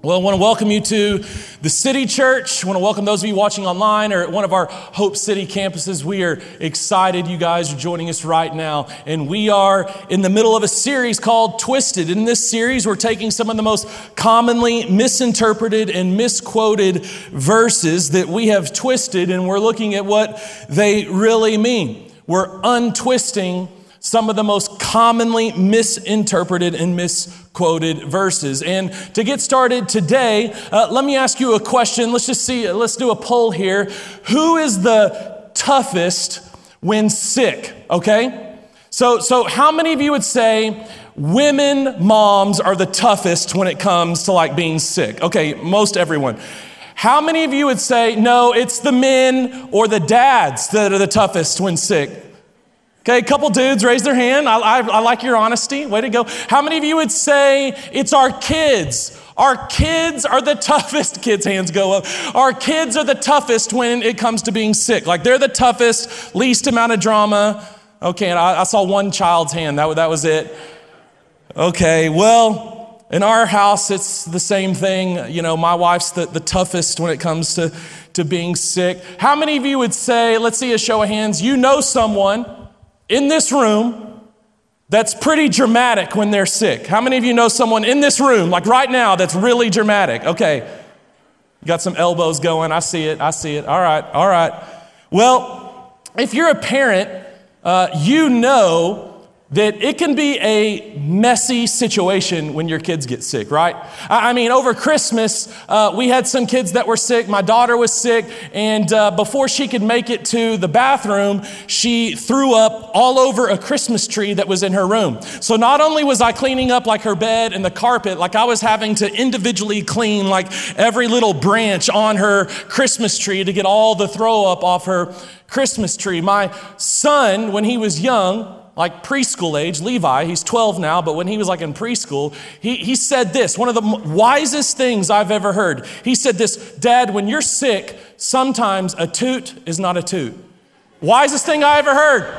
Well, I want to welcome you to the City Church. I want to welcome those of you watching online or at one of our Hope City campuses. We are excited you guys are joining us right now. And we are in the middle of a series called Twisted. In this series, we're taking some of the most commonly misinterpreted and misquoted verses that we have twisted, and we're looking at what they really mean. We're untwisting some of the most commonly misinterpreted and misquoted verses. And to get started today, uh, let me ask you a question. Let's just see, let's do a poll here. Who is the toughest when sick? Okay? So, so how many of you would say women moms are the toughest when it comes to like being sick? Okay, most everyone. How many of you would say, no, it's the men or the dads that are the toughest when sick? Okay, a couple dudes raise their hand. I, I, I, like your honesty. Way to go. How many of you would say it's our kids? Our kids are the toughest. Kids' hands go up. Our kids are the toughest when it comes to being sick. Like they're the toughest, least amount of drama. Okay, and I, I saw one child's hand. That, that was it. Okay, well, in our house, it's the same thing. You know, my wife's the, the toughest when it comes to, to being sick. How many of you would say, let's see a show of hands, you know someone in this room that's pretty dramatic when they're sick? How many of you know someone in this room, like right now, that's really dramatic? Okay, you got some elbows going. I see it. I see it. All right, all right. Well, if you're a parent, uh, you know that it can be a messy situation when your kids get sick, right? I mean, over Christmas, uh, we had some kids that were sick. My daughter was sick, and uh, before she could make it to the bathroom, she threw up all over a Christmas tree that was in her room. So not only was I cleaning up like her bed and the carpet, like I was having to individually clean like every little branch on her Christmas tree to get all the throw up off her Christmas tree. My son, when he was young, like preschool age, Levi, he's 12 now, but when he was like in preschool, he, he said this, one of the wisest things I've ever heard. He said this, Dad, when you're sick, sometimes a toot is not a toot. Wisest thing I ever heard.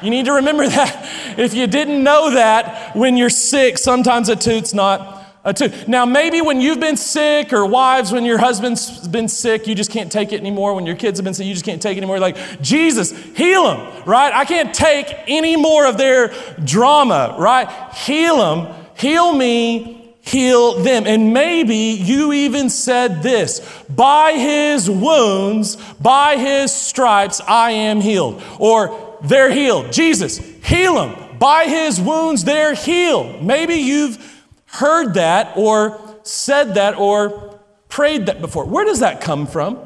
You need to remember that. If you didn't know that, when you're sick, sometimes a toot's not uh. Now, maybe when you've been sick, or wives, when your husband's been sick, you just can't take it anymore. When your kids have been sick, you just can't take it anymore. Like, Jesus, heal them, right? I can't take any more of their drama, right? Heal them, heal me, heal them. And maybe you even said this by his wounds, by his stripes, I am healed. Or they're healed. Jesus, heal them. By his wounds, they're healed. Maybe you've heard that or said that or prayed that before. Where does that come from?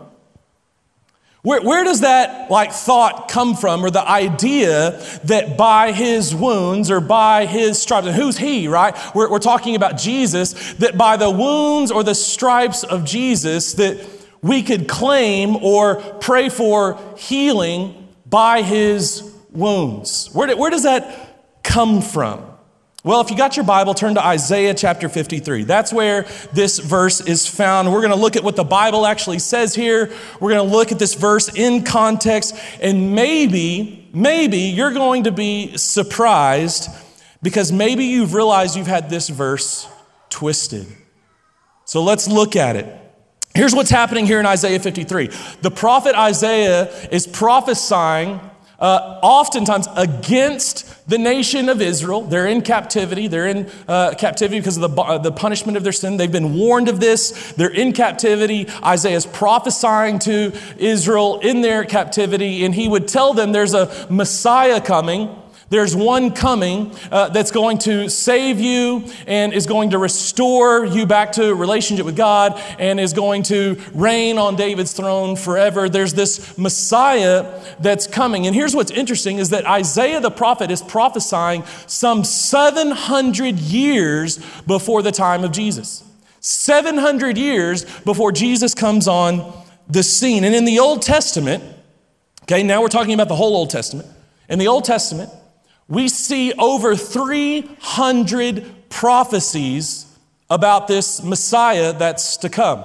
Where, where does that like thought come from or the idea that by his wounds or by his stripes, and who's he, right? We're, we're talking about Jesus, that by the wounds or the stripes of Jesus that we could claim or pray for healing by his wounds. Where, where does that come from? Well, if you got your Bible, turn to Isaiah chapter 53. That's where this verse is found. We're going to look at what the Bible actually says here. We're going to look at this verse in context, and maybe, maybe you're going to be surprised because maybe you've realized you've had this verse twisted. So let's look at it. Here's what's happening here in Isaiah 53. The prophet Isaiah is prophesying uh, oftentimes against the nation of Israel. They're in captivity. They're in uh, captivity because of the, uh, the punishment of their sin. They've been warned of this. They're in captivity. Isaiah is prophesying to Israel in their captivity, and he would tell them there's a Messiah coming there's one coming uh, that's going to save you and is going to restore you back to relationship with God and is going to reign on David's throne forever. There's this Messiah that's coming. And here's what's interesting is that Isaiah the prophet is prophesying some 700 years before the time of Jesus. 700 years before Jesus comes on the scene. And in the Old Testament, okay, now we're talking about the whole Old Testament. In the Old Testament, we see over 300 prophecies about this Messiah that's to come.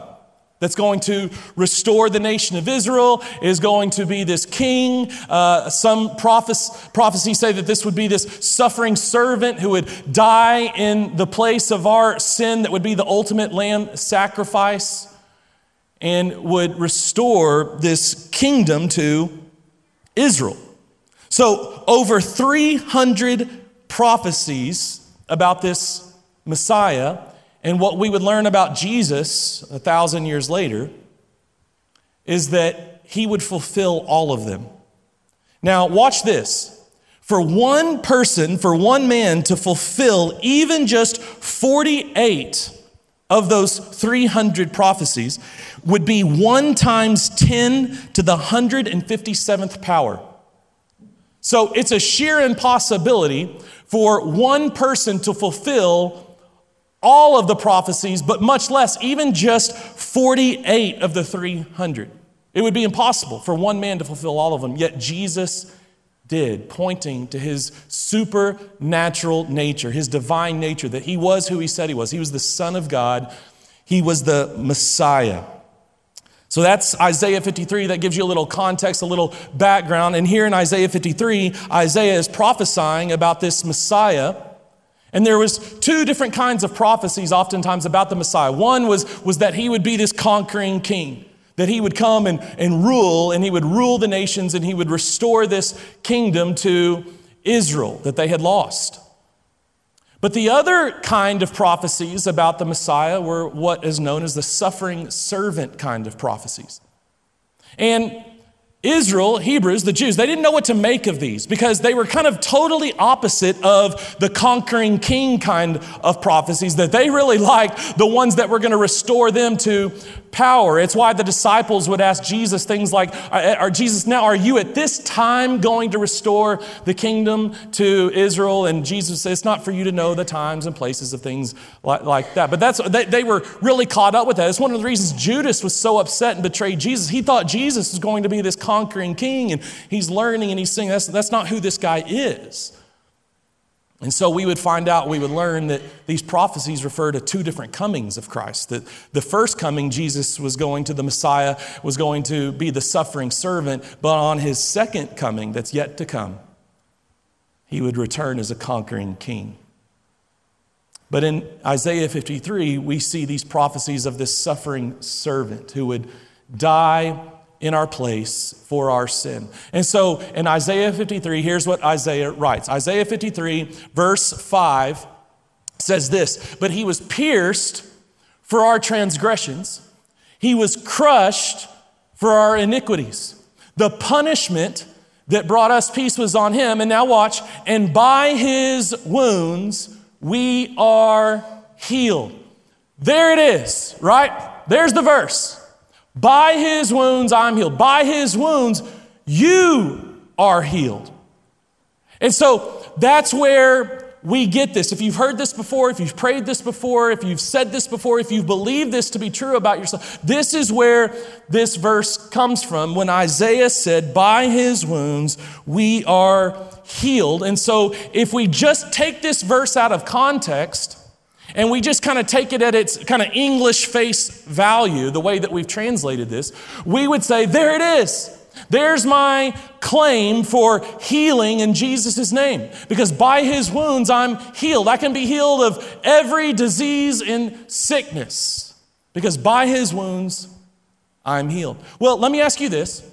that's going to restore the nation of Israel, is going to be this king. Uh, some prophes- prophecies say that this would be this suffering servant who would die in the place of our sin, that would be the ultimate lamb sacrifice, and would restore this kingdom to Israel. So, over 300 prophecies about this Messiah and what we would learn about Jesus a thousand years later is that he would fulfill all of them. Now, watch this. For one person, for one man to fulfill even just 48 of those 300 prophecies would be 1 times 10 to the 157th power. So it's a sheer impossibility for one person to fulfill all of the prophecies, but much less, even just 48 of the 300. It would be impossible for one man to fulfill all of them, yet Jesus did, pointing to his supernatural nature, his divine nature, that he was who he said he was. He was the Son of God, he was the Messiah. So that's Isaiah 53. That gives you a little context, a little background. And here in Isaiah 53, Isaiah is prophesying about this Messiah and there was two different kinds of prophecies oftentimes about the Messiah. One was, was that he would be this conquering king, that he would come and, and rule, and he would rule the nations, and he would restore this kingdom to Israel that they had lost. But the other kind of prophecies about the Messiah were what is known as the suffering servant kind of prophecies. And Israel, Hebrews, the Jews, they didn't know what to make of these because they were kind of totally opposite of the conquering king kind of prophecies that they really liked, the ones that were going to restore them to power. It's why the disciples would ask Jesus things like, Are Jesus, now are you at this time going to restore the kingdom to Israel? And Jesus says, It's not for you to know the times and places of things like, like that. But that's, they, they were really caught up with that. It's one of the reasons Judas was so upset and betrayed Jesus. He thought Jesus was going to be this conquering king, and he's learning and he's saying, That's, that's not who this guy is. And so we would find out, we would learn that these prophecies refer to two different comings of Christ. That the first coming, Jesus was going to, the Messiah was going to be the suffering servant, but on his second coming, that's yet to come, he would return as a conquering king. But in Isaiah 53, we see these prophecies of this suffering servant who would die in our place for our sin. And so in Isaiah 53, here's what Isaiah writes Isaiah 53, verse 5 says this But he was pierced for our transgressions, he was crushed for our iniquities. The punishment that brought us peace was on him. And now watch, and by his wounds we are healed. There it is, right? There's the verse. By his wounds, I'm healed. By his wounds, you are healed. And so that's where we get this. If you've heard this before, if you've prayed this before, if you've said this before, if you've believed this to be true about yourself, this is where this verse comes from when Isaiah said, By his wounds we are healed. And so if we just take this verse out of context, and we just kind of take it at its kind of English face value, the way that we've translated this, we would say, there it is. There's my claim for healing in Jesus' name. Because by his wounds, I'm healed. I can be healed of every disease and sickness. Because by his wounds, I'm healed. Well, let me ask you this.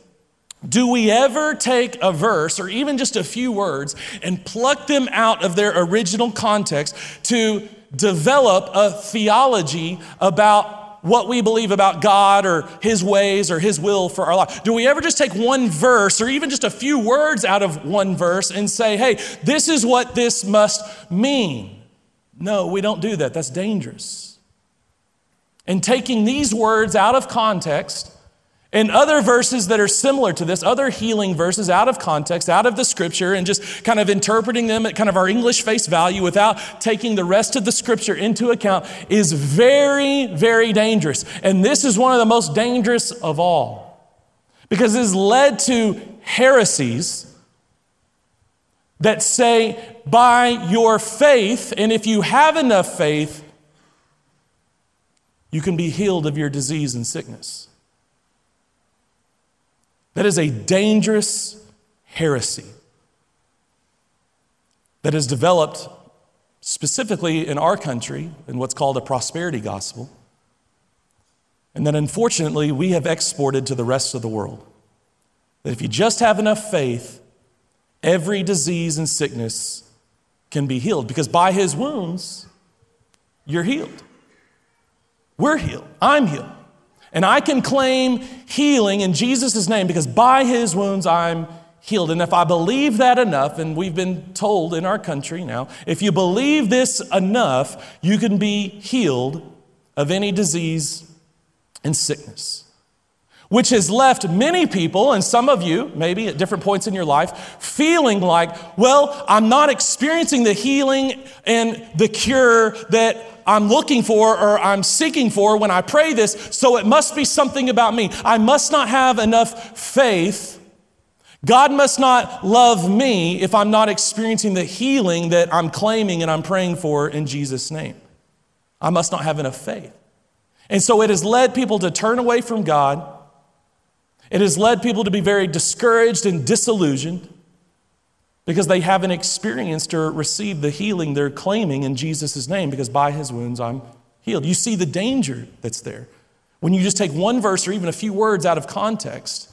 Do we ever take a verse or even just a few words and pluck them out of their original context to develop a theology about what we believe about God or His ways or His will for our life? Do we ever just take one verse or even just a few words out of one verse and say, hey, this is what this must mean? No, we don't do that. That's dangerous. And taking these words out of context, and other verses that are similar to this, other healing verses out of context, out of the scripture, and just kind of interpreting them at kind of our English face value without taking the rest of the scripture into account is very, very dangerous. And this is one of the most dangerous of all because it has led to heresies that say, by your faith, and if you have enough faith, you can be healed of your disease and sickness. That is a dangerous heresy that has developed specifically in our country in what's called a prosperity gospel, and that unfortunately we have exported to the rest of the world. That if you just have enough faith, every disease and sickness can be healed because by his wounds, you're healed. We're healed. I'm healed. And I can claim healing in Jesus' name because by his wounds I'm healed. And if I believe that enough, and we've been told in our country now, if you believe this enough, you can be healed of any disease and sickness. Which has left many people, and some of you, maybe at different points in your life, feeling like, well, I'm not experiencing the healing and the cure that I'm looking for or I'm seeking for when I pray this, so it must be something about me. I must not have enough faith. God must not love me if I'm not experiencing the healing that I'm claiming and I'm praying for in Jesus' name. I must not have enough faith. And so it has led people to turn away from God. It has led people to be very discouraged and disillusioned because they haven't experienced or received the healing they're claiming in Jesus' name, because by his wounds I'm healed. You see the danger that's there. When you just take one verse or even a few words out of context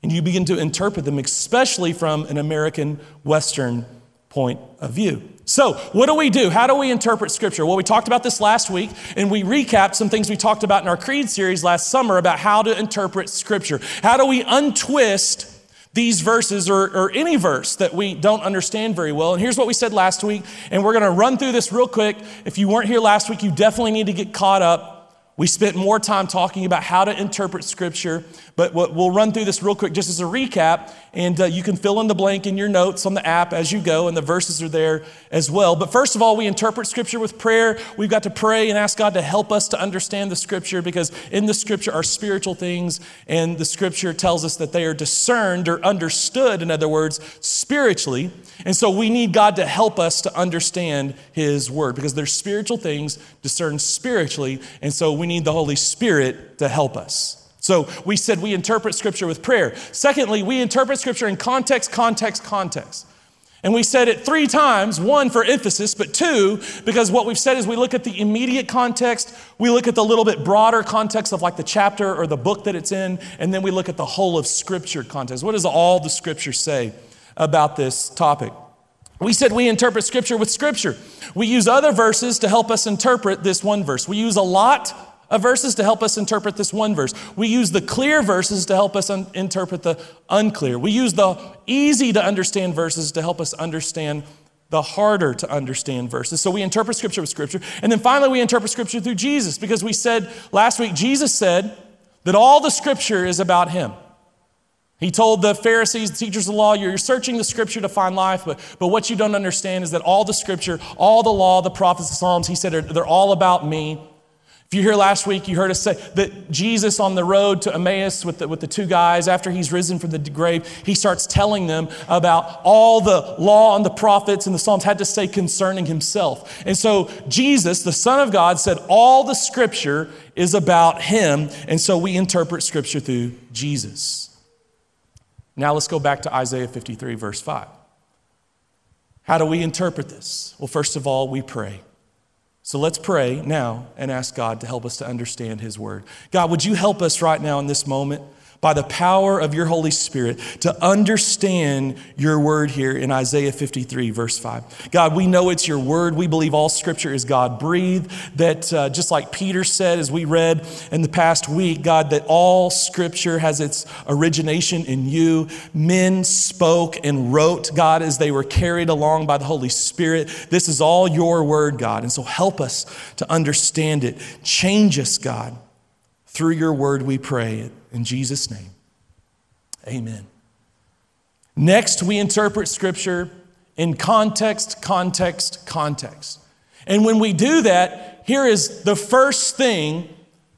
and you begin to interpret them, especially from an American Western point of view. So, what do we do? How do we interpret Scripture? Well, we talked about this last week, and we recapped some things we talked about in our Creed series last summer about how to interpret Scripture. How do we untwist these verses or, or any verse that we don't understand very well. And here's what we said last week, and we're going to run through this real quick. If you weren't here last week, you definitely need to get caught up. We spent more time talking about how to interpret Scripture, but we'll run through this real quick just as a recap, and uh, you can fill in the blank in your notes on the app as you go, and the verses are there as well. But first of all, we interpret Scripture with prayer. We've got to pray and ask God to help us to understand the Scripture because in the Scripture are spiritual things, and the Scripture tells us that they are discerned or understood, in other words, spiritually. And so we need God to help us to understand His Word because there's spiritual things discerned spiritually, and so we need the Holy Spirit to help us. So we said we interpret Scripture with prayer. Secondly, we interpret Scripture in context, context, context. And we said it three times one for emphasis, but two, because what we've said is we look at the immediate context, we look at the little bit broader context of like the chapter or the book that it's in, and then we look at the whole of Scripture context. What does all the Scripture say about this topic? We said we interpret Scripture with Scripture. We use other verses to help us interpret this one verse. We use a lot of verses to help us interpret this one verse. We use the clear verses to help us un- interpret the unclear. We use the easy to understand verses to help us understand the harder to understand verses. So we interpret Scripture with Scripture. And then finally, we interpret Scripture through Jesus because we said last week, Jesus said that all the Scripture is about Him. He told the Pharisees, the teachers of the law, you're searching the scripture to find life, but, but what you don't understand is that all the scripture, all the law, the prophets, the Psalms, he said, they're all about me. If you're here last week, you heard us say that Jesus on the road to Emmaus with the, with the two guys, after he's risen from the grave, he starts telling them about all the law and the prophets and the Psalms had to say concerning himself. And so Jesus, the Son of God, said all the scripture is about him. And so we interpret scripture through Jesus. Now let's go back to Isaiah 53, verse 5. How do we interpret this? Well, first of all, we pray. So let's pray now and ask God to help us to understand His Word. God, would you help us right now in this moment? By the power of your Holy Spirit to understand your word here in Isaiah 53, verse 5. God, we know it's your word. We believe all scripture is God breathed. That uh, just like Peter said, as we read in the past week, God, that all scripture has its origination in you. Men spoke and wrote, God, as they were carried along by the Holy Spirit. This is all your word, God. And so help us to understand it. Change us, God. Through your word, we pray in Jesus' name. Amen. Next, we interpret scripture in context, context, context. And when we do that, here is the first thing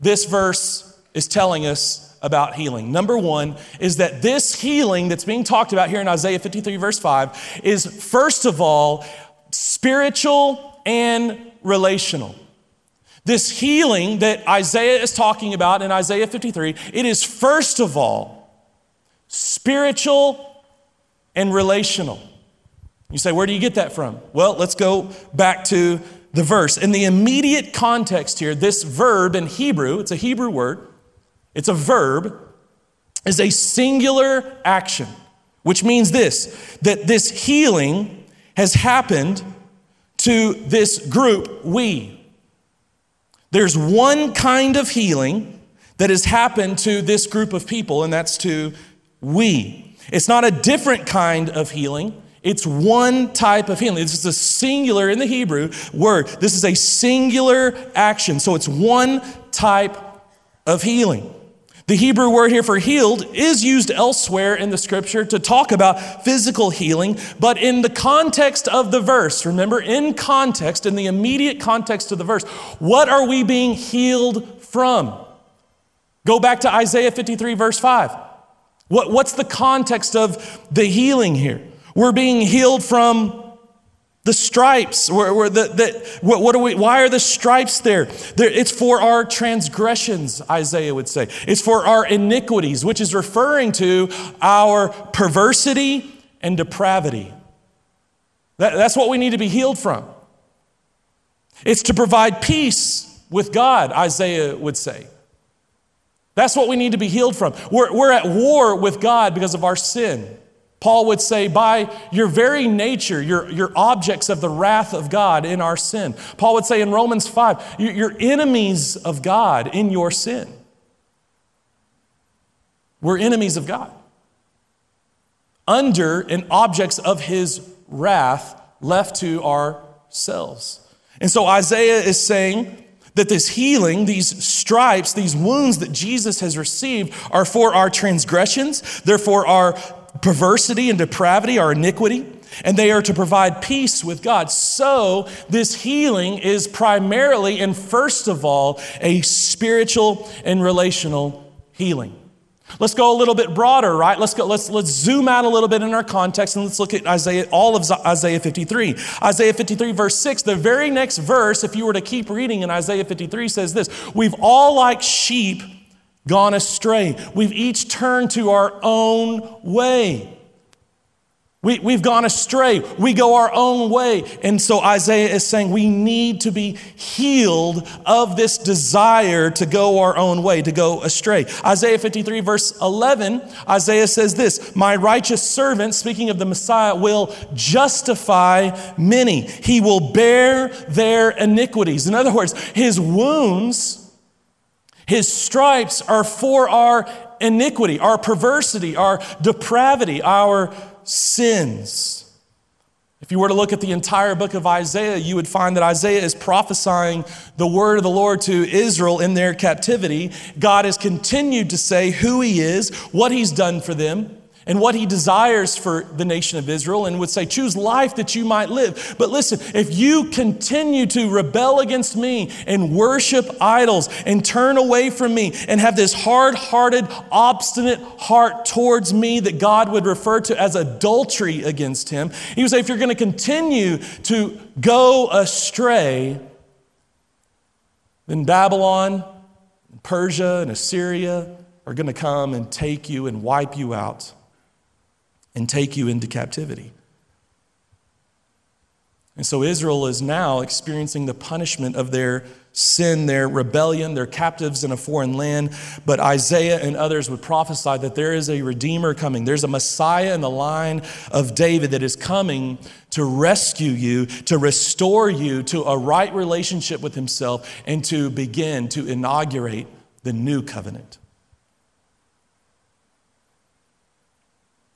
this verse is telling us about healing. Number one is that this healing that's being talked about here in Isaiah 53, verse 5, is first of all spiritual and relational. This healing that Isaiah is talking about in Isaiah 53, it is first of all spiritual and relational. You say, where do you get that from? Well, let's go back to the verse. In the immediate context here, this verb in Hebrew, it's a Hebrew word, it's a verb, is a singular action, which means this that this healing has happened to this group, we. There's one kind of healing that has happened to this group of people, and that's to we. It's not a different kind of healing. It's one type of healing. This is a singular in the Hebrew word. This is a singular action. So it's one type of healing. The Hebrew word here for healed is used elsewhere in the scripture to talk about physical healing, but in the context of the verse, remember, in context, in the immediate context of the verse, what are we being healed from? Go back to Isaiah 53, verse 5. What, what's the context of the healing here? We're being healed from the stripes, the, the, what, what, we, why are the stripes there? there? It's for our transgressions, Isaiah would say. It's for our iniquities, which is referring to our perversity and depravity. That, that's what we need to be healed from. It's to provide peace with God, Isaiah would say. That's what we need to be healed from. We're, we're at war with God because of our sin. Paul would say, by your very nature, you're, you're objects of the wrath of God in our sin. Paul would say in Romans 5, you're enemies of God in your sin. We're enemies of God. Under and objects of his wrath left to ourselves. And so Isaiah is saying that this healing, these stripes, these wounds that Jesus has received are for our transgressions, they're for our perversity and depravity, our iniquity, and they are to provide peace with God. So, this healing is primarily and first of all a spiritual and relational healing. Let's go a little bit broader, right? Let's go, let's, let's zoom out a little bit in our context and let's look at Isaiah, all of Isaiah 53. Isaiah 53, verse 6, the very next verse, if you were to keep reading in Isaiah 53, says this We've all like sheep gone astray. We've each turned to our own way. We, we've gone astray. We go our own way. And so Isaiah is saying we need to be healed of this desire to go our own way, to go astray. Isaiah 53, verse 11, Isaiah says this My righteous servant, speaking of the Messiah, will justify many. He will bear their iniquities. In other words, his wounds his stripes are for our iniquity, our perversity, our depravity, our sins. If you were to look at the entire book of Isaiah, you would find that Isaiah is prophesying the word of the Lord to Israel in their captivity. God has continued to say who he is, what he's done for them and what he desires for the nation of Israel and would say, Choose life that you might live. But listen, if you continue to rebel against me and worship idols and turn away from me and have this hard hearted, obstinate heart towards me that God would refer to as adultery against him, he would say, If you're going to continue to go astray, then Babylon, Persia, and Assyria are going to come and take you and wipe you out and take you into captivity. And so Israel is now experiencing the punishment of their sin, their rebellion, their captives in a foreign land. But Isaiah and others would prophesy that there is a Redeemer coming. There's a Messiah in the line of David that is coming to rescue you, to restore you to a right relationship with Himself, and to begin to inaugurate the new covenant.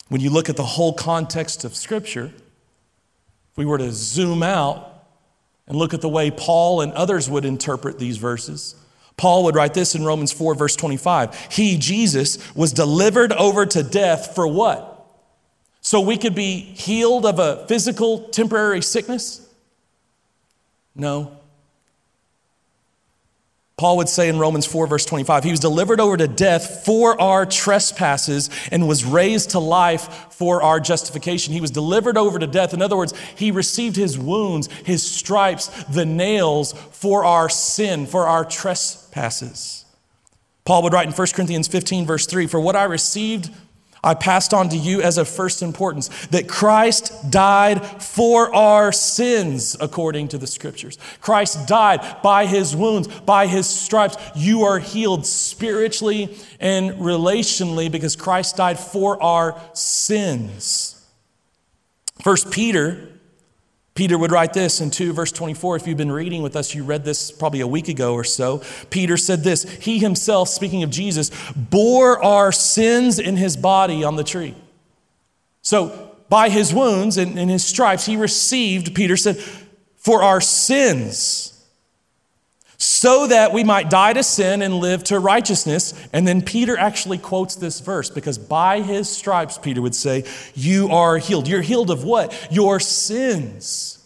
When you look at the whole context of Scripture, if we were to zoom out and look at the way Paul and others would interpret these verses, Paul would write this in Romans 4, verse 25. He, Jesus, was delivered over to death for what? So we could be healed of a physical temporary sickness? No. Paul would say in Romans 4, verse 25, he was delivered over to death for our trespasses and was raised to life for our justification. He was delivered over to death. In other words, he received his wounds, his stripes, the nails for our sin, for our trespasses. Paul would write in 1 Corinthians 15, verse 3 For what I received I passed on to you as of first importance that Christ died for our sins according to the scriptures. Christ died by his wounds, by his stripes. You are healed spiritually and relationally because Christ died for our sins. First Peter Peter would write this in 2 verse 24. If you've been reading with us, you read this probably a week ago or so. Peter said this He himself, speaking of Jesus, bore our sins in his body on the tree. So, by his wounds and, his stripes, he received, Peter said, for our sins so that we might die to sin and live to righteousness. And then Peter actually quotes this verse because by his stripes, Peter would say, You are healed. You're healed of what? Your sins.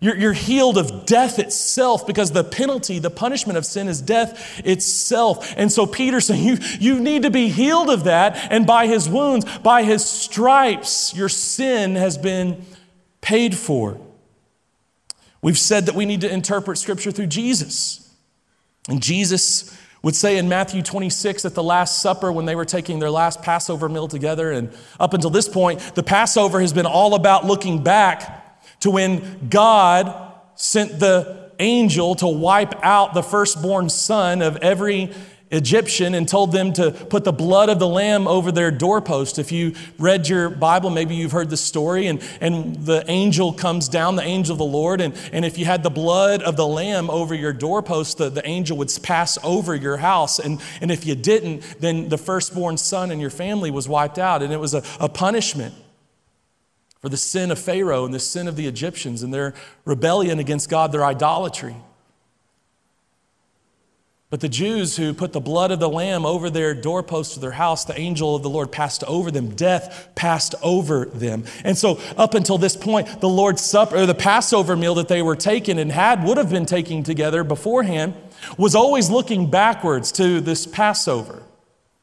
You're, you're healed of death itself because the penalty, the punishment of sin is death itself. And so Peter saying, you, you need to be healed of that. And by his wounds, by his stripes, your sin has been paid for. We've said that we need to interpret Scripture through Jesus. And Jesus would say in Matthew 26 at the Last Supper when they were taking their last Passover meal together. And up until this point, the Passover has been all about looking back to when God sent the angel to wipe out the firstborn son of every Egyptian and told them to put the blood of the lamb over their doorpost. If you read your Bible, maybe you've heard the story, and, and the angel comes down, the angel of the Lord, and, and if you had the blood of the lamb over your doorpost, the, the angel would pass over your house. And, and if you didn't, then the firstborn son in your family was wiped out, and it was a, a punishment for the sin of Pharaoh and the sin of the Egyptians and their rebellion against God, their idolatry. But the Jews who put the blood of the Lamb over their doorposts of their house, the angel of the Lord passed over them. Death passed over them. And so, up until this point, the Lord's Supper, or the Passover meal that they were taking and had, would have been taking together beforehand, was always looking backwards to this Passover,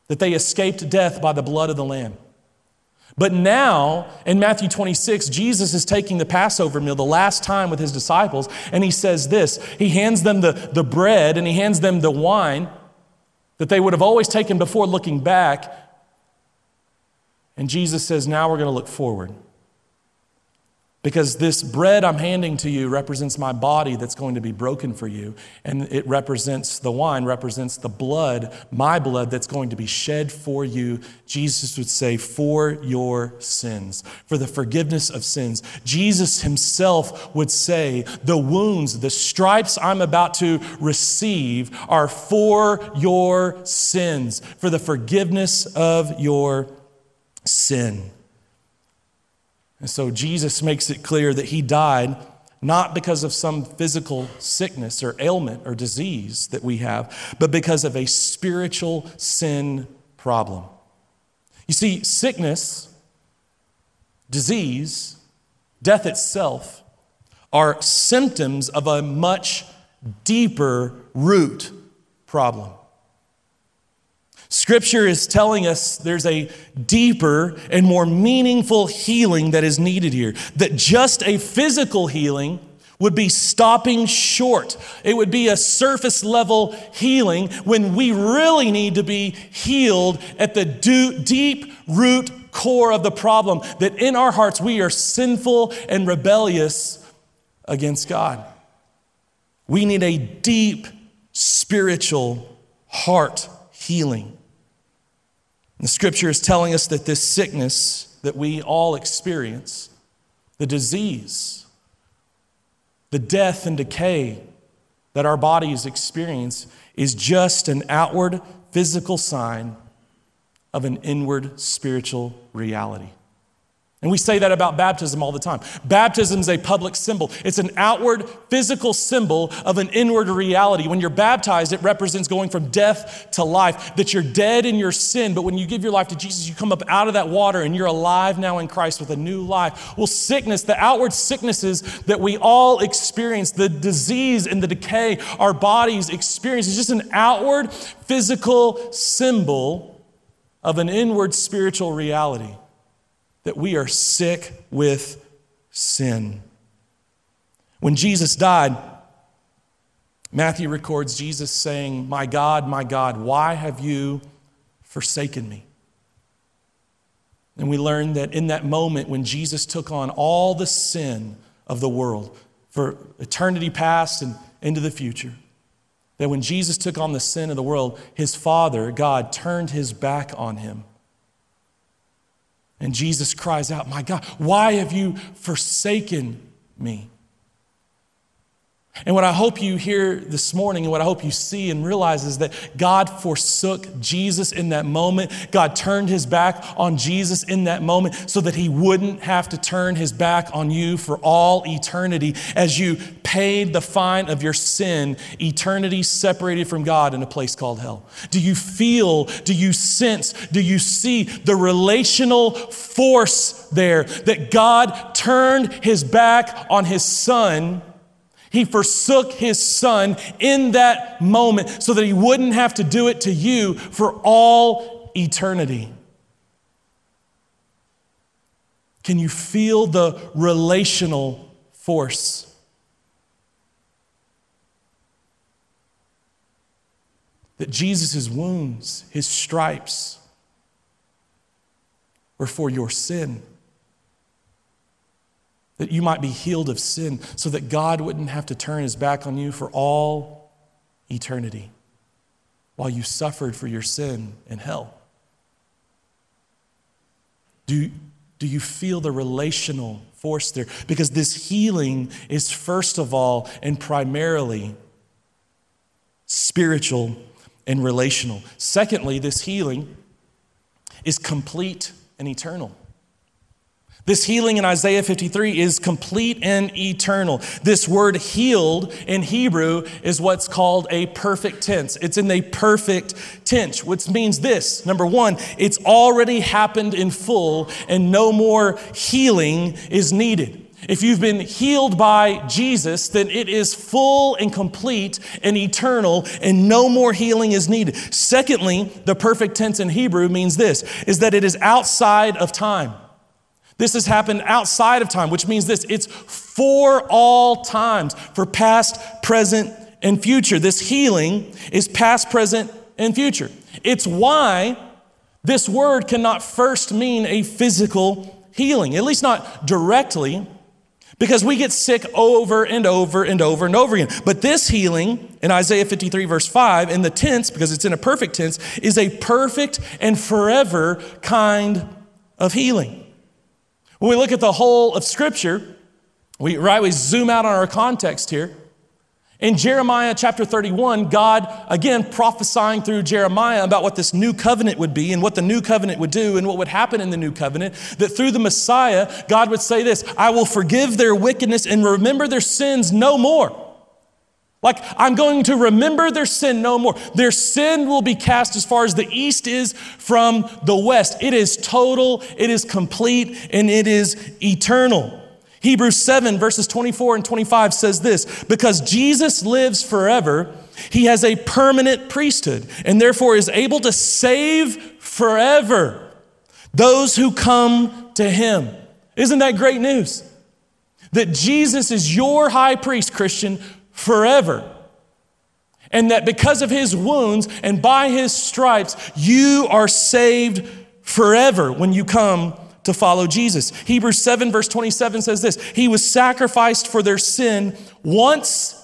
that they escaped death by the blood of the Lamb. But now, in Matthew 26, Jesus is taking the Passover meal the last time with his disciples, and he says this He hands them the, the bread and he hands them the wine that they would have always taken before looking back. And Jesus says, Now we're going to look forward. Because this bread I'm handing to you represents my body that's going to be broken for you. And it represents, the wine represents the blood, my blood that's going to be shed for you. Jesus would say, for your sins, for the forgiveness of sins. Jesus himself would say, the wounds, the stripes I'm about to receive are for your sins, for the forgiveness of your sin. And so Jesus makes it clear that he died not because of some physical sickness or ailment or disease that we have, but because of a spiritual sin problem. You see, sickness, disease, death itself are symptoms of a much deeper root problem. Scripture is telling us there's a deeper and more meaningful healing that is needed here. That just a physical healing would be stopping short. It would be a surface level healing when we really need to be healed at the deep root core of the problem that in our hearts we are sinful and rebellious against God. We need a deep spiritual heart healing. The scripture is telling us that this sickness that we all experience, the disease, the death and decay that our bodies experience, is just an outward physical sign of an inward spiritual reality. And we say that about baptism all the time. Baptism is a public symbol. It's an outward physical symbol of an inward reality. When you're baptized, it represents going from death to life, that you're dead in your sin, but when you give your life to Jesus, you come up out of that water and you're alive now in Christ with a new life. Well, sickness, the outward sicknesses that we all experience, the disease and the decay our bodies experience, is just an outward physical symbol of an inward spiritual reality that we are sick with sin. When Jesus died, Matthew records Jesus saying, My God, my God, why have you forsaken me? And we learn that in that moment when Jesus took on all the sin of the world for eternity past and into the future, that when Jesus took on the sin of the world, his Father, God, turned his back on him and Jesus cries out, My God, why have you forsaken me? And what I hope you hear this morning and what I hope you see and realize is that God forsook Jesus in that moment. God turned his back on Jesus in that moment so that he wouldn't have to turn his back on you for all eternity as you paid the fine of your sin, eternity separated from God in a place called hell. Do you feel, do you sense, do you see the relational force there that God turned his back on his son? He forsook his son in that moment so that he wouldn't have to do it to you for all eternity. Can you feel the relational force? That Jesus' wounds, his stripes, were for your sin that you might be healed of sin, so that God wouldn't have to turn his back on you for all eternity while you suffered for your sin in hell. Do, do you feel the relational force there? Because this healing is, first of all and primarily, spiritual and relational. Secondly, this healing is complete and eternal. This healing in Isaiah 53 is complete and eternal. This word healed in Hebrew is what's called a perfect tense. It's in the perfect tense, which means this number one, it's already happened in full and no more healing is needed. If you've been healed by Jesus, then it is full and complete and eternal, and no more healing is needed. Secondly, the perfect tense in Hebrew means this is that it is outside of time. This has happened outside of time, which means this it's for all times, for past, present, and future. This healing is past, present, and future. It's why this word cannot first mean a physical healing, at least not directly, because we get sick over and over and over and over again. But this healing in Isaiah 53, verse 5, in the tense, because it's in a perfect tense, is a perfect and forever kind of healing. When we look at the whole of Scripture, we, right, we zoom out on our context here. In Jeremiah chapter 31, God, again, prophesying through Jeremiah about what this new covenant would be and what the new covenant would do and what would happen in the new covenant, that through the Messiah, God would say this I will forgive their wickedness and remember their sins no more. Like, I'm going to remember their sin no more. Their sin will be cast as far as the east is from the west. It is total, it is complete, and it is eternal. Hebrews 7, verses 24 and 25 says this Because Jesus lives forever, he has a permanent priesthood and therefore is able to save forever those who come to him. Isn't that great news? That Jesus is your high priest, Christian, forever. And that because of his wounds and by his stripes, you are saved forever when you come to follow Jesus. Hebrews 7, verse 27 says this He was sacrificed for their sin once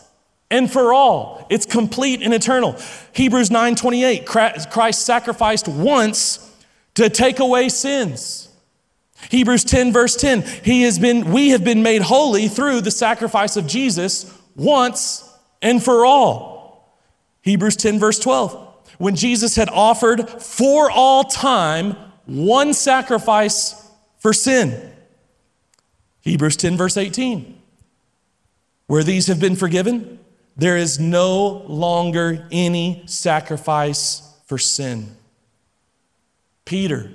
and for all. It's complete and eternal. Hebrews 9, 28, Christ sacrificed once to take away sins. Hebrews 10, verse 10, he has been, we have been made holy through the sacrifice of Jesus once and for all. Hebrews 10, verse 12. When Jesus had offered for all time one sacrifice for sin. Hebrews 10, verse 18. Where these have been forgiven, there is no longer any sacrifice for sin. Peter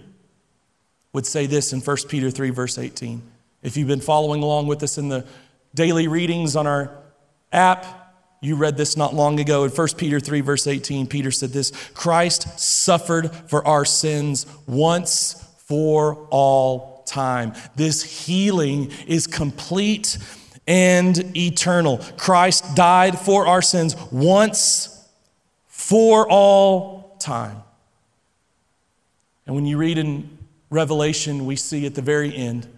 would say this in 1 Peter 3, verse 18. If you've been following along with us in the daily readings on our app, you read this not long ago in 1 Peter 3, verse 18. Peter said this Christ suffered for our sins once for all time. This healing is complete and eternal. Christ died for our sins once for all time. And when you read in Revelation, we see at the very end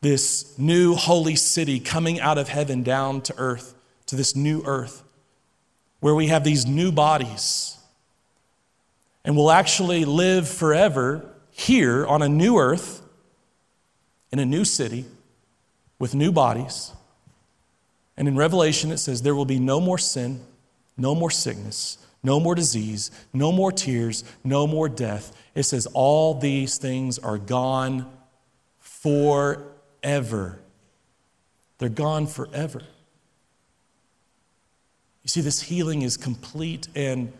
this new holy city coming out of heaven down to earth, to this new earth, where we have these new bodies. And we'll actually live forever here on a new earth, in a new city, with new bodies. And in Revelation, it says there will be no more sin, no more sickness, no more disease, no more tears, no more death. It says all these things are gone forever. They're gone forever. You see, this healing is complete and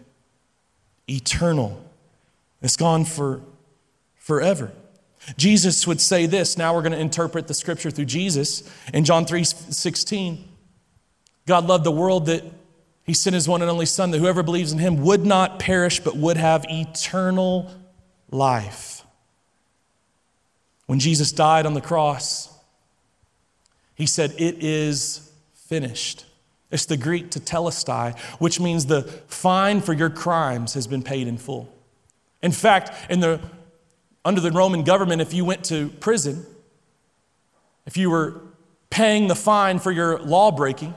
eternal. It's gone for forever. Jesus would say this. Now we're going to interpret the scripture through Jesus. In John 3 16, God loved the world that he sent his one and only Son, that whoever believes in him would not perish, but would have eternal life. When Jesus died on the cross, he said, It is finished. It's the Greek tetelestai, which means the fine for your crimes has been paid in full. In fact, in the, under the Roman government, if you went to prison, if you were paying the fine for your law breaking,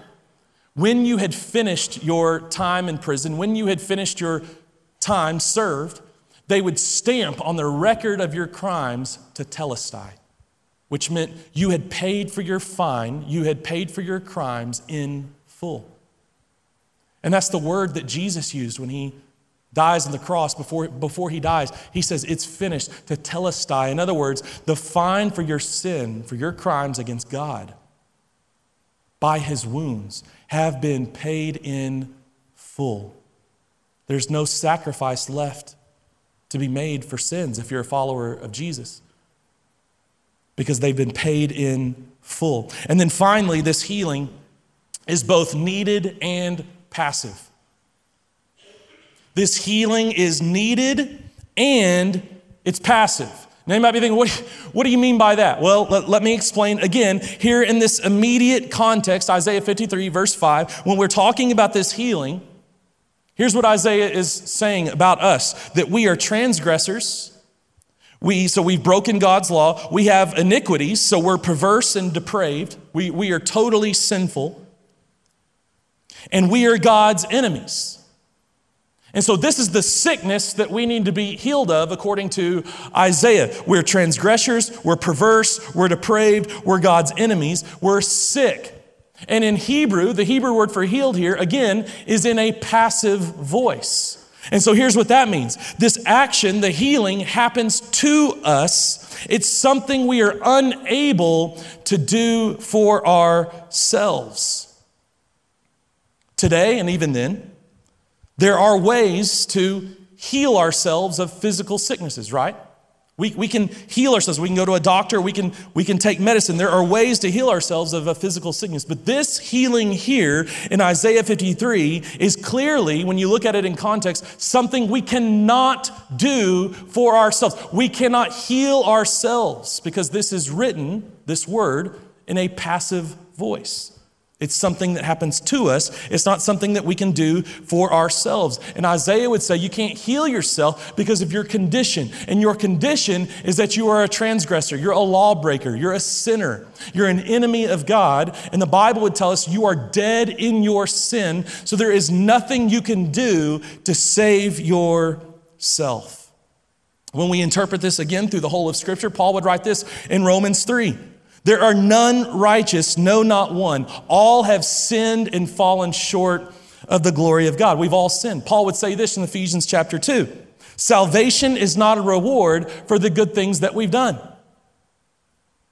when you had finished your time in prison, when you had finished your time served, they would stamp on the record of your crimes tetelestai, which meant you had paid for your fine, you had paid for your crimes in full. And that's the word that Jesus used when he dies on the cross before, before he dies. He says, It's finished, tetelestai. In other words, the fine for your sin, for your crimes against God, by his wounds have been paid in full. There's no sacrifice left to be made for sins if you're a follower of Jesus because they've been paid in full. And then finally, this healing is both needed and passive. This healing is needed and it's passive. Now, you might be thinking, what, what do you mean by that? Well, let, let, me explain again. Here in this immediate context, Isaiah 53, verse 5, when we're talking about this healing, here's what Isaiah is saying about us that we are transgressors. We, so we've broken God's law. We have iniquities, so we're perverse and depraved. We, we are totally sinful. And we are God's enemies. And so, this is the sickness that we need to be healed of, according to Isaiah. We're transgressors, we're perverse, we're depraved, we're God's enemies, we're sick. And in Hebrew, the Hebrew word for healed here, again, is in a passive voice. And so, here's what that means this action, the healing, happens to us. It's something we are unable to do for ourselves. Today, and even then, there are ways to heal ourselves of physical sicknesses, right? We, we can heal ourselves. We can go to a doctor. We can, we can take medicine. There are ways to heal ourselves of a physical sickness. But this healing here in Isaiah 53 is clearly, when you look at it in context, something we cannot do for ourselves. We cannot heal ourselves because this is written, this word, in a passive voice. It's something that happens to us. It's not something that we can do for ourselves. And Isaiah would say, You can't heal yourself because of your condition. And your condition is that you are a transgressor, you're a lawbreaker, you're a sinner, you're an enemy of God. And the Bible would tell us you are dead in your sin. So there is nothing you can do to save yourself. When we interpret this again through the whole of Scripture, Paul would write this in Romans 3. There are none righteous, no, not one. All have sinned and fallen short of the glory of God. We've all sinned. Paul would say this in Ephesians chapter 2 Salvation is not a reward for the good things that we've done.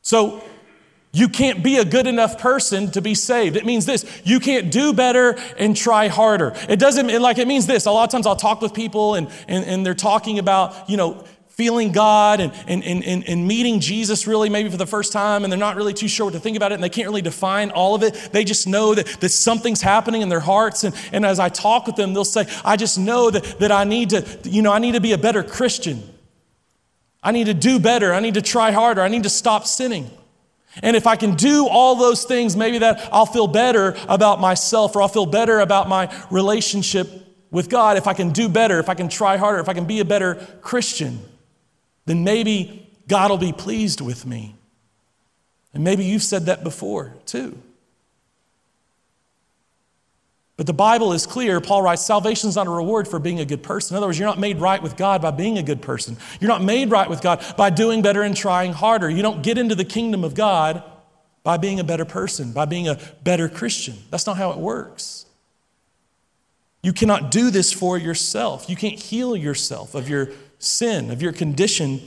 So you can't be a good enough person to be saved. It means this you can't do better and try harder. It doesn't, like, it means this. A lot of times I'll talk with people and, and, and they're talking about, you know, feeling God and, and, and, and meeting Jesus really maybe for the first time, and they're not really too sure what to think about it, and they can't really define all of it. They just know that, that something's happening in their hearts. And, and as I talk with them, they'll say, I just know that, that I need to, you know, I need to be a better Christian. I need to do better. I need to try harder. I need to stop sinning. And if I can do all those things, maybe that I'll feel better about myself or I'll feel better about my relationship with God. If I can do better, if I can try harder, if I can be a better Christian, then maybe God will be pleased with me. And maybe you've said that before too. But the Bible is clear. Paul writes, salvation is not a reward for being a good person. In other words, you're not made right with God by being a good person. You're not made right with God by doing better and trying harder. You don't get into the kingdom of God by being a better person, by being a better Christian. That's not how it works. You cannot do this for yourself. You can't heal yourself of your sin, of your condition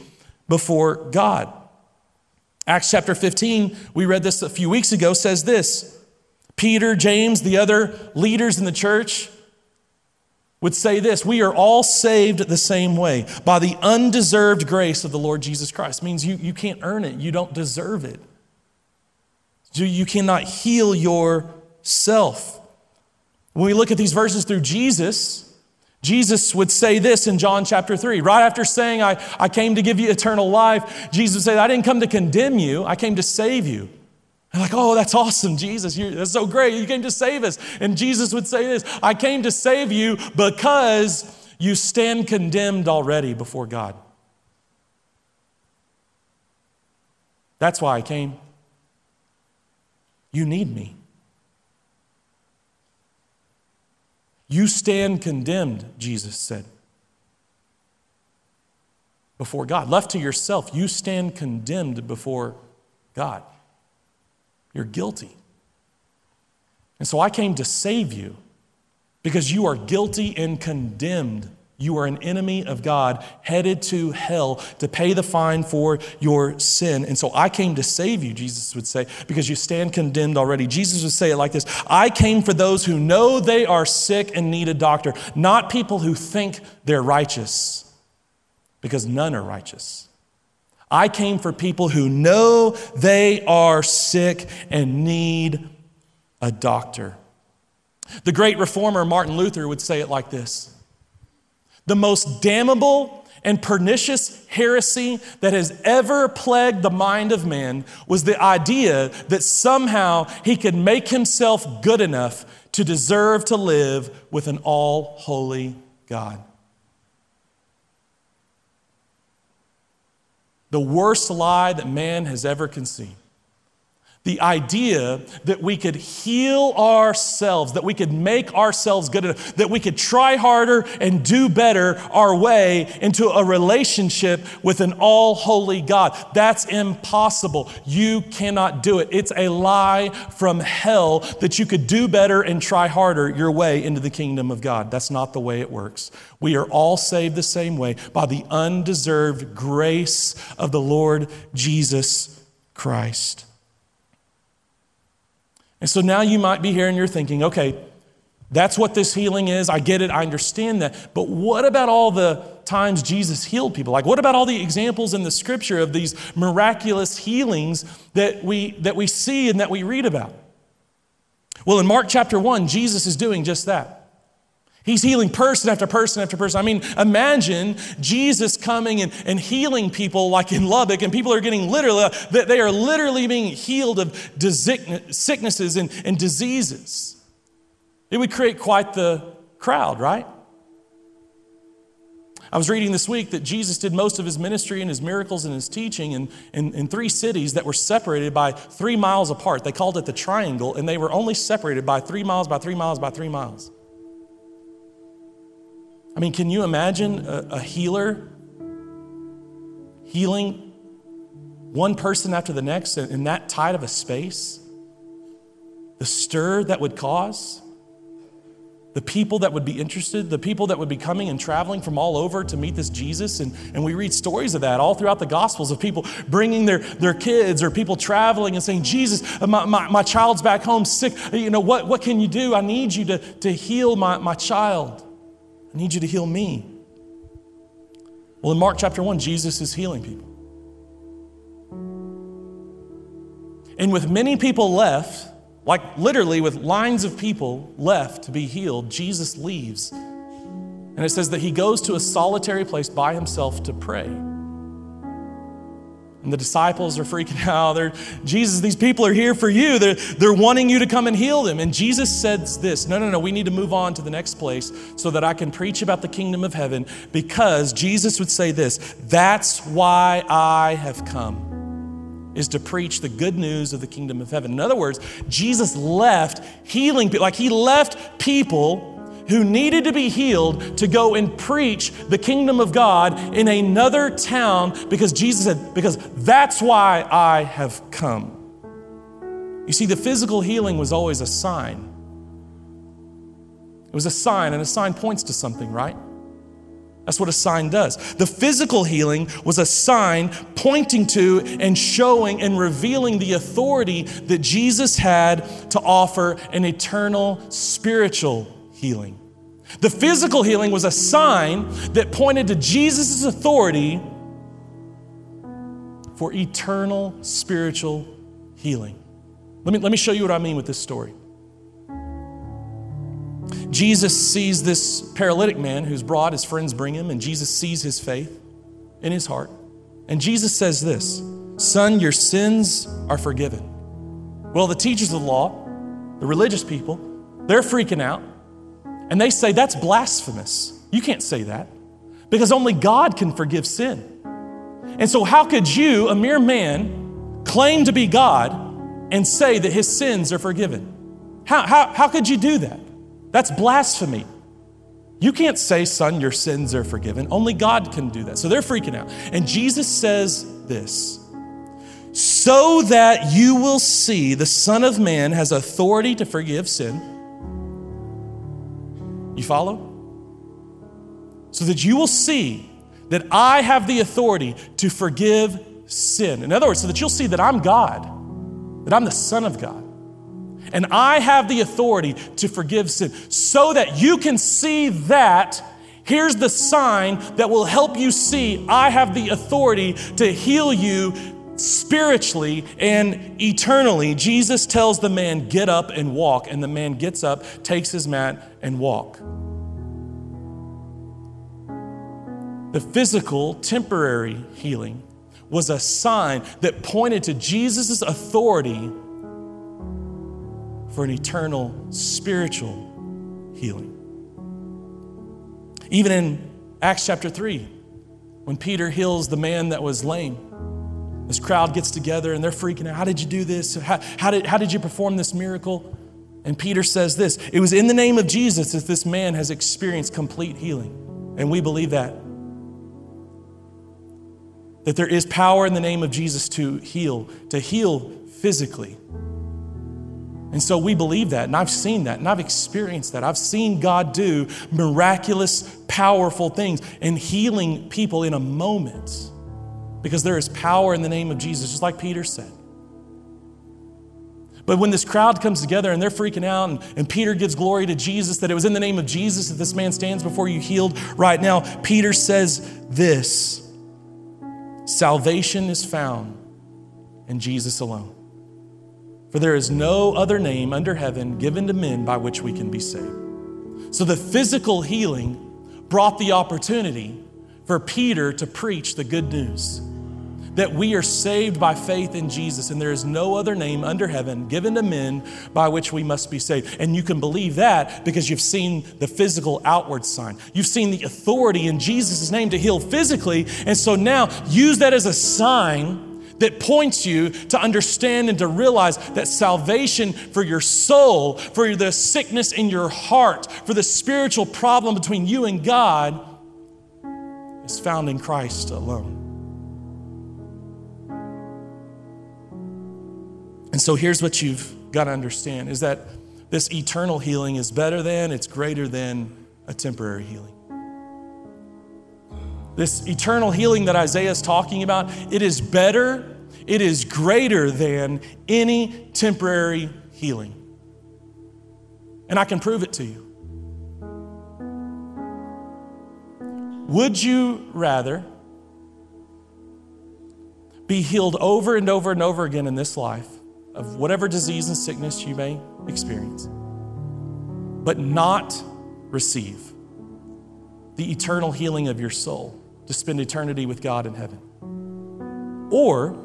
before God. Acts chapter 15, we read this a few weeks ago, says this Peter, James, the other leaders in the church would say this We are all saved the same way by the undeserved grace of the Lord Jesus Christ. It means you, you can't earn it, you don't deserve it. You cannot heal yourself. When we look at these verses through Jesus, Jesus would say this in John chapter 3. Right after saying, I, I came to give you eternal life, Jesus said, I didn't come to condemn you, I came to save you. And like, oh, that's awesome, Jesus. You're, that's so great. You came to save us. And Jesus would say this I came to save you because you stand condemned already before God. That's why I came. You need me. You stand condemned, Jesus said, before God. Left to yourself, you stand condemned before God. You're guilty. And so I came to save you because you are guilty and condemned. You are an enemy of God, headed to hell to pay the fine for your sin. And so I came to save you, Jesus would say, because you stand condemned already. Jesus would say it like this I came for those who know they are sick and need a doctor, not people who think they're righteous, because none are righteous. I came for people who know they are sick and need a doctor. The great reformer Martin Luther would say it like this The most damnable and pernicious heresy that has ever plagued the mind of man was the idea that somehow he could make himself good enough to deserve to live with an all holy God. the worst lie that man has ever conceived. The idea that we could heal ourselves, that we could make ourselves good enough, that we could try harder and do better our way into a relationship with an all holy God. That's impossible. You cannot do it. It's a lie from hell that you could do better and try harder your way into the kingdom of God. That's not the way it works. We are all saved the same way by the undeserved grace of the Lord Jesus Christ. And so now you might be here and you're thinking, okay, that's what this healing is. I get it. I understand that. But what about all the times Jesus healed people? Like, what about all the examples in the scripture of these miraculous healings that we, that we see and that we read about? Well, in Mark chapter 1, Jesus is doing just that. He's healing person after person after person. I mean, imagine Jesus coming and, and healing people like in Lubbock, and people are getting literally, they are literally being healed of sicknesses and, and diseases. It would create quite the crowd, right? I was reading this week that Jesus did most of his ministry and his miracles and his teaching in, in, in, three cities that were separated by three miles apart. They called it the triangle, and they were only separated by three miles, by three miles, by three miles. I mean, can you imagine a, a healer healing one person after the next in that tight of a space? The stir that would cause? the people that would be interested, the people that would be coming and traveling from all over to meet this Jesus. And, and we read stories of that all throughout the Gospels of people bringing their, their kids or people traveling and saying, Jesus, uh, my, my, my child's back home sick. You know, what, what can you do? I need you to, to heal my, my child. I need you to heal me. Well, in Mark chapter 1, Jesus is healing people. And with many people left, like literally with lines of people left to be healed, Jesus leaves. And it says that he goes to a solitary place by himself to pray. And the disciples are freaking out. They're, Jesus, these people are here for you. They're, they're wanting you to come and heal them. And Jesus says this No, no, no, we need to move on to the next place so that I can preach about the kingdom of heaven because Jesus would say this That's why I have come is to preach the good news of the kingdom of heaven. In other words, Jesus left healing people, like he left people who needed to be healed to go and preach the kingdom of God in another town because Jesus said, because that's why I have come. You see, the physical healing was always a sign. It was a sign, and a sign points to something, right? That's what a sign does. The physical healing was a sign pointing to and showing and revealing the authority that Jesus had to offer an eternal spiritual healing. The physical healing was a sign that pointed to Jesus' authority for eternal spiritual healing. Let me, let me show you what I mean with this story. Jesus sees this paralytic man who's brought, his friends bring him, and Jesus sees his faith in his heart. And Jesus says this Son, your sins are forgiven. Well, the teachers of the law, the religious people, they're freaking out. And they say, That's blasphemous. You can't say that because only God can forgive sin. And so, how could you, a mere man, claim to be God and say that his sins are forgiven? How, how, how could you do that? That's blasphemy. You can't say, son, your sins are forgiven. Only God can do that. So they're freaking out. And Jesus says this so that you will see the Son of Man has authority to forgive sin. You follow? So that you will see that I have the authority to forgive sin. In other words, so that you'll see that I'm God, that I'm the Son of God and I have the authority to forgive sin. So that you can see that, here's the sign that will help you see I have the authority to heal you spiritually and eternally. Jesus tells the man, Get up and walk. And the man gets up, takes his mat, and walk. The physical, temporary healing was a sign that pointed to Jesus' authority for an eternal spiritual healing. Even in Acts chapter 3, when Peter heals the man that was lame, this crowd gets together and they're freaking out. How did you do this? How, how, did, how did you perform this miracle? And Peter says this It was in the name of Jesus that this man has experienced complete healing. And we believe that. That there is power in the name of Jesus to heal, to heal physically. And so we believe that, and I've seen that, and I've experienced that. I've seen God do miraculous, powerful things and healing people in a moment because there is power in the name of Jesus, just like Peter said. But when this crowd comes together and they're freaking out, and, and, Peter gives glory to Jesus, that it was in the name of Jesus that this man stands before you healed right now, Peter says this Salvation is found in Jesus alone. For there is no other name under heaven given to men by which we can be saved. So the physical healing brought the opportunity for Peter to preach the good news that we are saved by faith in Jesus, and there is no other name under heaven given to men by which we must be saved. And you can believe that because you've seen the physical outward sign. You've seen the authority in Jesus' name to heal physically, and so now use that as a sign that points you to understand and to realize that salvation for your soul, for the sickness in your heart, for the spiritual problem between you and God is found in Christ alone. And so here's what you've got to understand is that this eternal healing is better than, it's greater than a temporary healing. This eternal healing that Isaiah is talking about, it is better, it is greater than any temporary healing. And I can prove it to you. Would you rather be healed over and over and over again in this life of whatever disease and sickness you may experience, but not receive the eternal healing of your soul to spend eternity with God in heaven? Or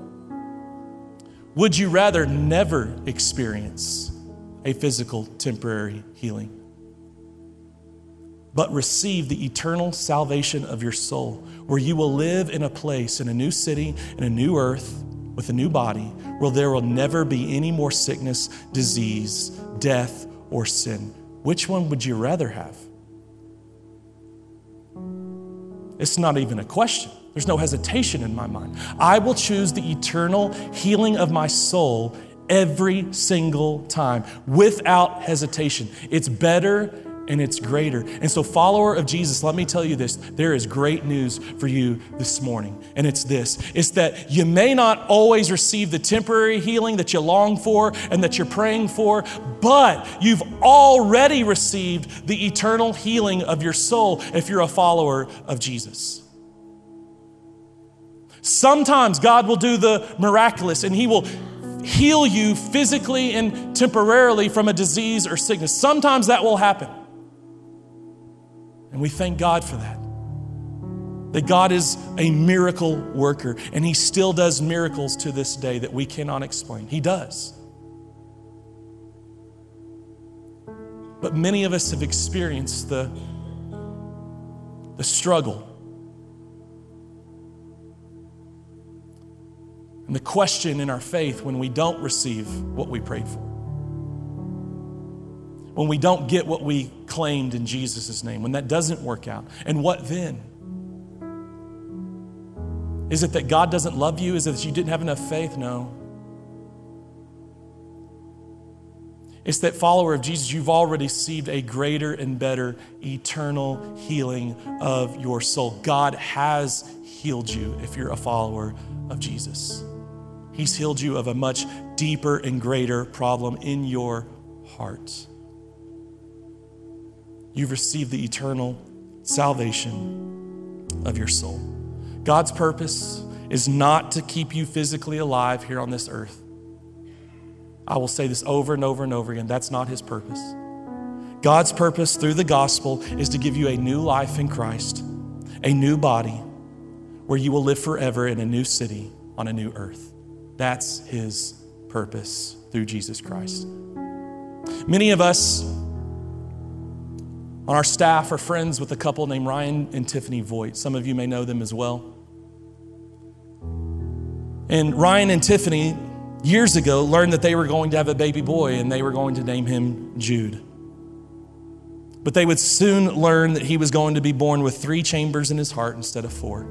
would you rather never experience a physical temporary healing, but receive the eternal salvation of your soul, where you will live in a place, in a new city, in a new earth, with a new body, where there will never be any more sickness, disease, death, or sin? Which one would you rather have? It's not even a question. There's no hesitation in my mind. I will choose the eternal healing of my soul every single time without hesitation. It's better and it's greater. And so, follower of Jesus, let me tell you this there is great news for you this morning. And it's this it's that you may not always receive the temporary healing that you long for and that you're praying for, but you've already received the eternal healing of your soul if you're a follower of Jesus. Sometimes God will do the miraculous and He will heal you physically and temporarily from a disease or sickness. Sometimes that will happen. And we thank God for that. That God is a miracle worker, and He still does miracles to this day that we cannot explain. He does. But many of us have experienced the, the struggle and the question in our faith when we don't receive what we prayed for when we don't get what we claimed in Jesus' name, when that doesn't work out. And what then? Is it that God doesn't love you? Is it that you didn't have enough faith? No. It's that follower of Jesus, you've already received a greater and better eternal healing of your soul. God has healed you if you're a follower of Jesus. He's healed you of a much deeper and greater problem in your heart you've received the eternal salvation of your soul. God's purpose is not to keep you physically alive here on this earth. I will say this over and over and over again. That's not his purpose. God's purpose through the gospel is to give you a new life in Christ, a new body where you will live forever in a new city on a new earth. That's his purpose through Jesus Christ. Many of us on our staff are friends with a couple named Ryan and Tiffany Voigt. Some of you may know them as well. And Ryan and Tiffany, years ago, learned that they were going to have a baby boy and they were going to name him Jude. But they would soon learn that he was going to be born with three chambers in his heart instead of four.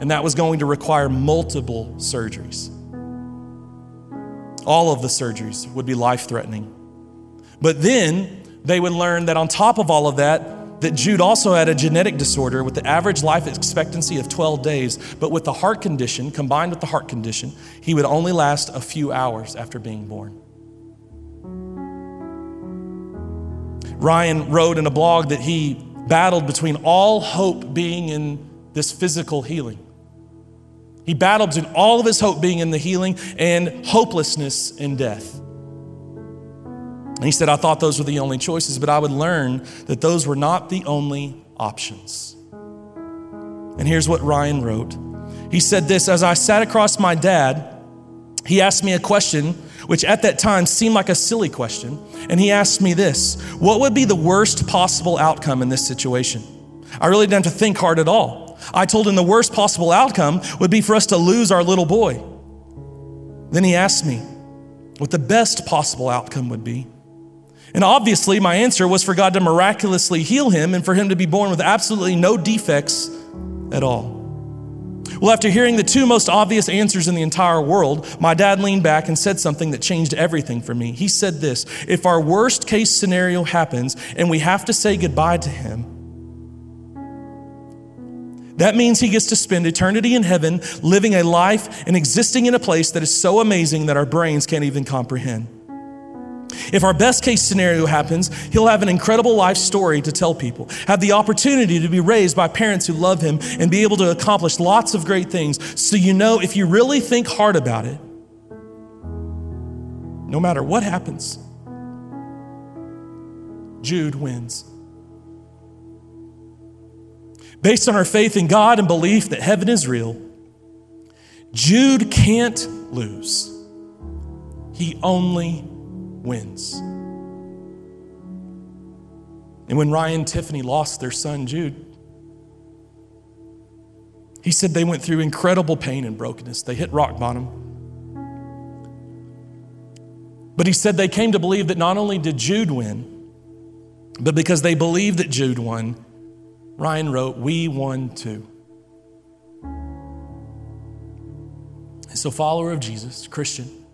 And that was going to require multiple surgeries. All of the surgeries would be life threatening. But then they would learn that on top of all of that, that Jude also had a genetic disorder with the average life expectancy of 12 days, but with the heart condition, combined with the heart condition, he would only last a few hours after being born. Ryan wrote in a blog that he battled between all hope being in this physical healing. He battled between all of his hope being in the healing and hopelessness in death. And he said, I thought those were the only choices, but I would learn that those were not the only options. And here's what Ryan wrote He said this As I sat across my dad, he asked me a question, which at that time seemed like a silly question. And he asked me this What would be the worst possible outcome in this situation? I really didn't have to think hard at all. I told him the worst possible outcome would be for us to lose our little boy. Then he asked me what the best possible outcome would be. And obviously, my answer was for God to miraculously heal him and for him to be born with absolutely no defects at all. Well, after hearing the two most obvious answers in the entire world, my dad leaned back and said something that changed everything for me. He said this If our worst case scenario happens and we have to say goodbye to him, that means he gets to spend eternity in heaven, living a life and existing in a place that is so amazing that our brains can't even comprehend. If our best case scenario happens, he'll have an incredible life story to tell people, have the opportunity to be raised by parents who love him, and be able to accomplish lots of great things. So, you know, if you really think hard about it, no matter what happens, Jude wins. Based on our faith in God and belief that heaven is real, Jude can't lose. He only wins. And when Ryan Tiffany lost their son, Jude, he said they went through incredible pain and brokenness. They hit rock bottom. But he said they came to believe that not only did Jude win, but because they believed that Jude won, Ryan wrote, We won too. And so, follower of Jesus, Christian,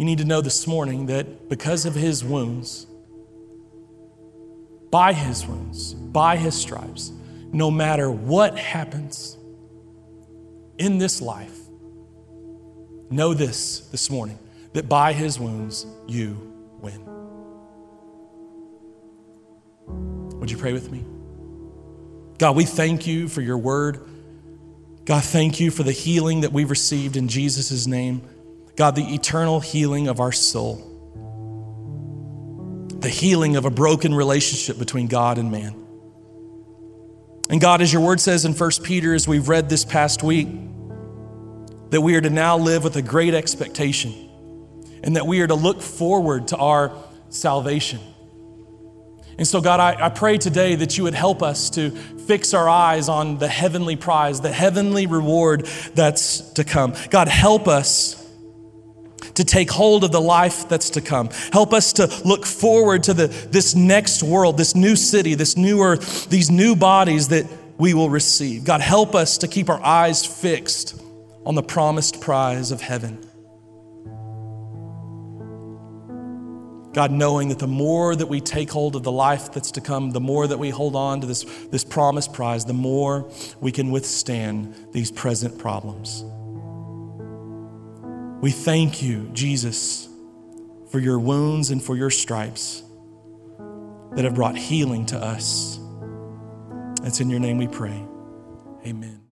you need to know this morning that because of his wounds, by his wounds, by his stripes, no matter what happens in this life, know this this morning that by his wounds you win. Would you pray with me? God, we thank you for your word. God, thank you for the healing that we've received in Jesus' name. God, the eternal healing of our soul, the healing of a broken relationship between God and man. And God, as your word says in 1 Peter, as we've read this past week, that we are to now live with a great expectation and that we are to look forward to our salvation. And so, God, I, I pray today that you would help us to fix our eyes on the heavenly prize, the heavenly reward that's to come. God, help us to take hold of the life that's to come. Help us to look forward to the, this next world, this new city, this new earth, these new bodies that we will receive. God, help us to keep our eyes fixed on the promised prize of heaven. God, knowing that the more that we take hold of the life that's to come, the more that we hold on to this, this promised prize, the more we can withstand these present problems. We thank you, Jesus, for your wounds and for your stripes that have brought healing to us. It's in your name we pray. Amen.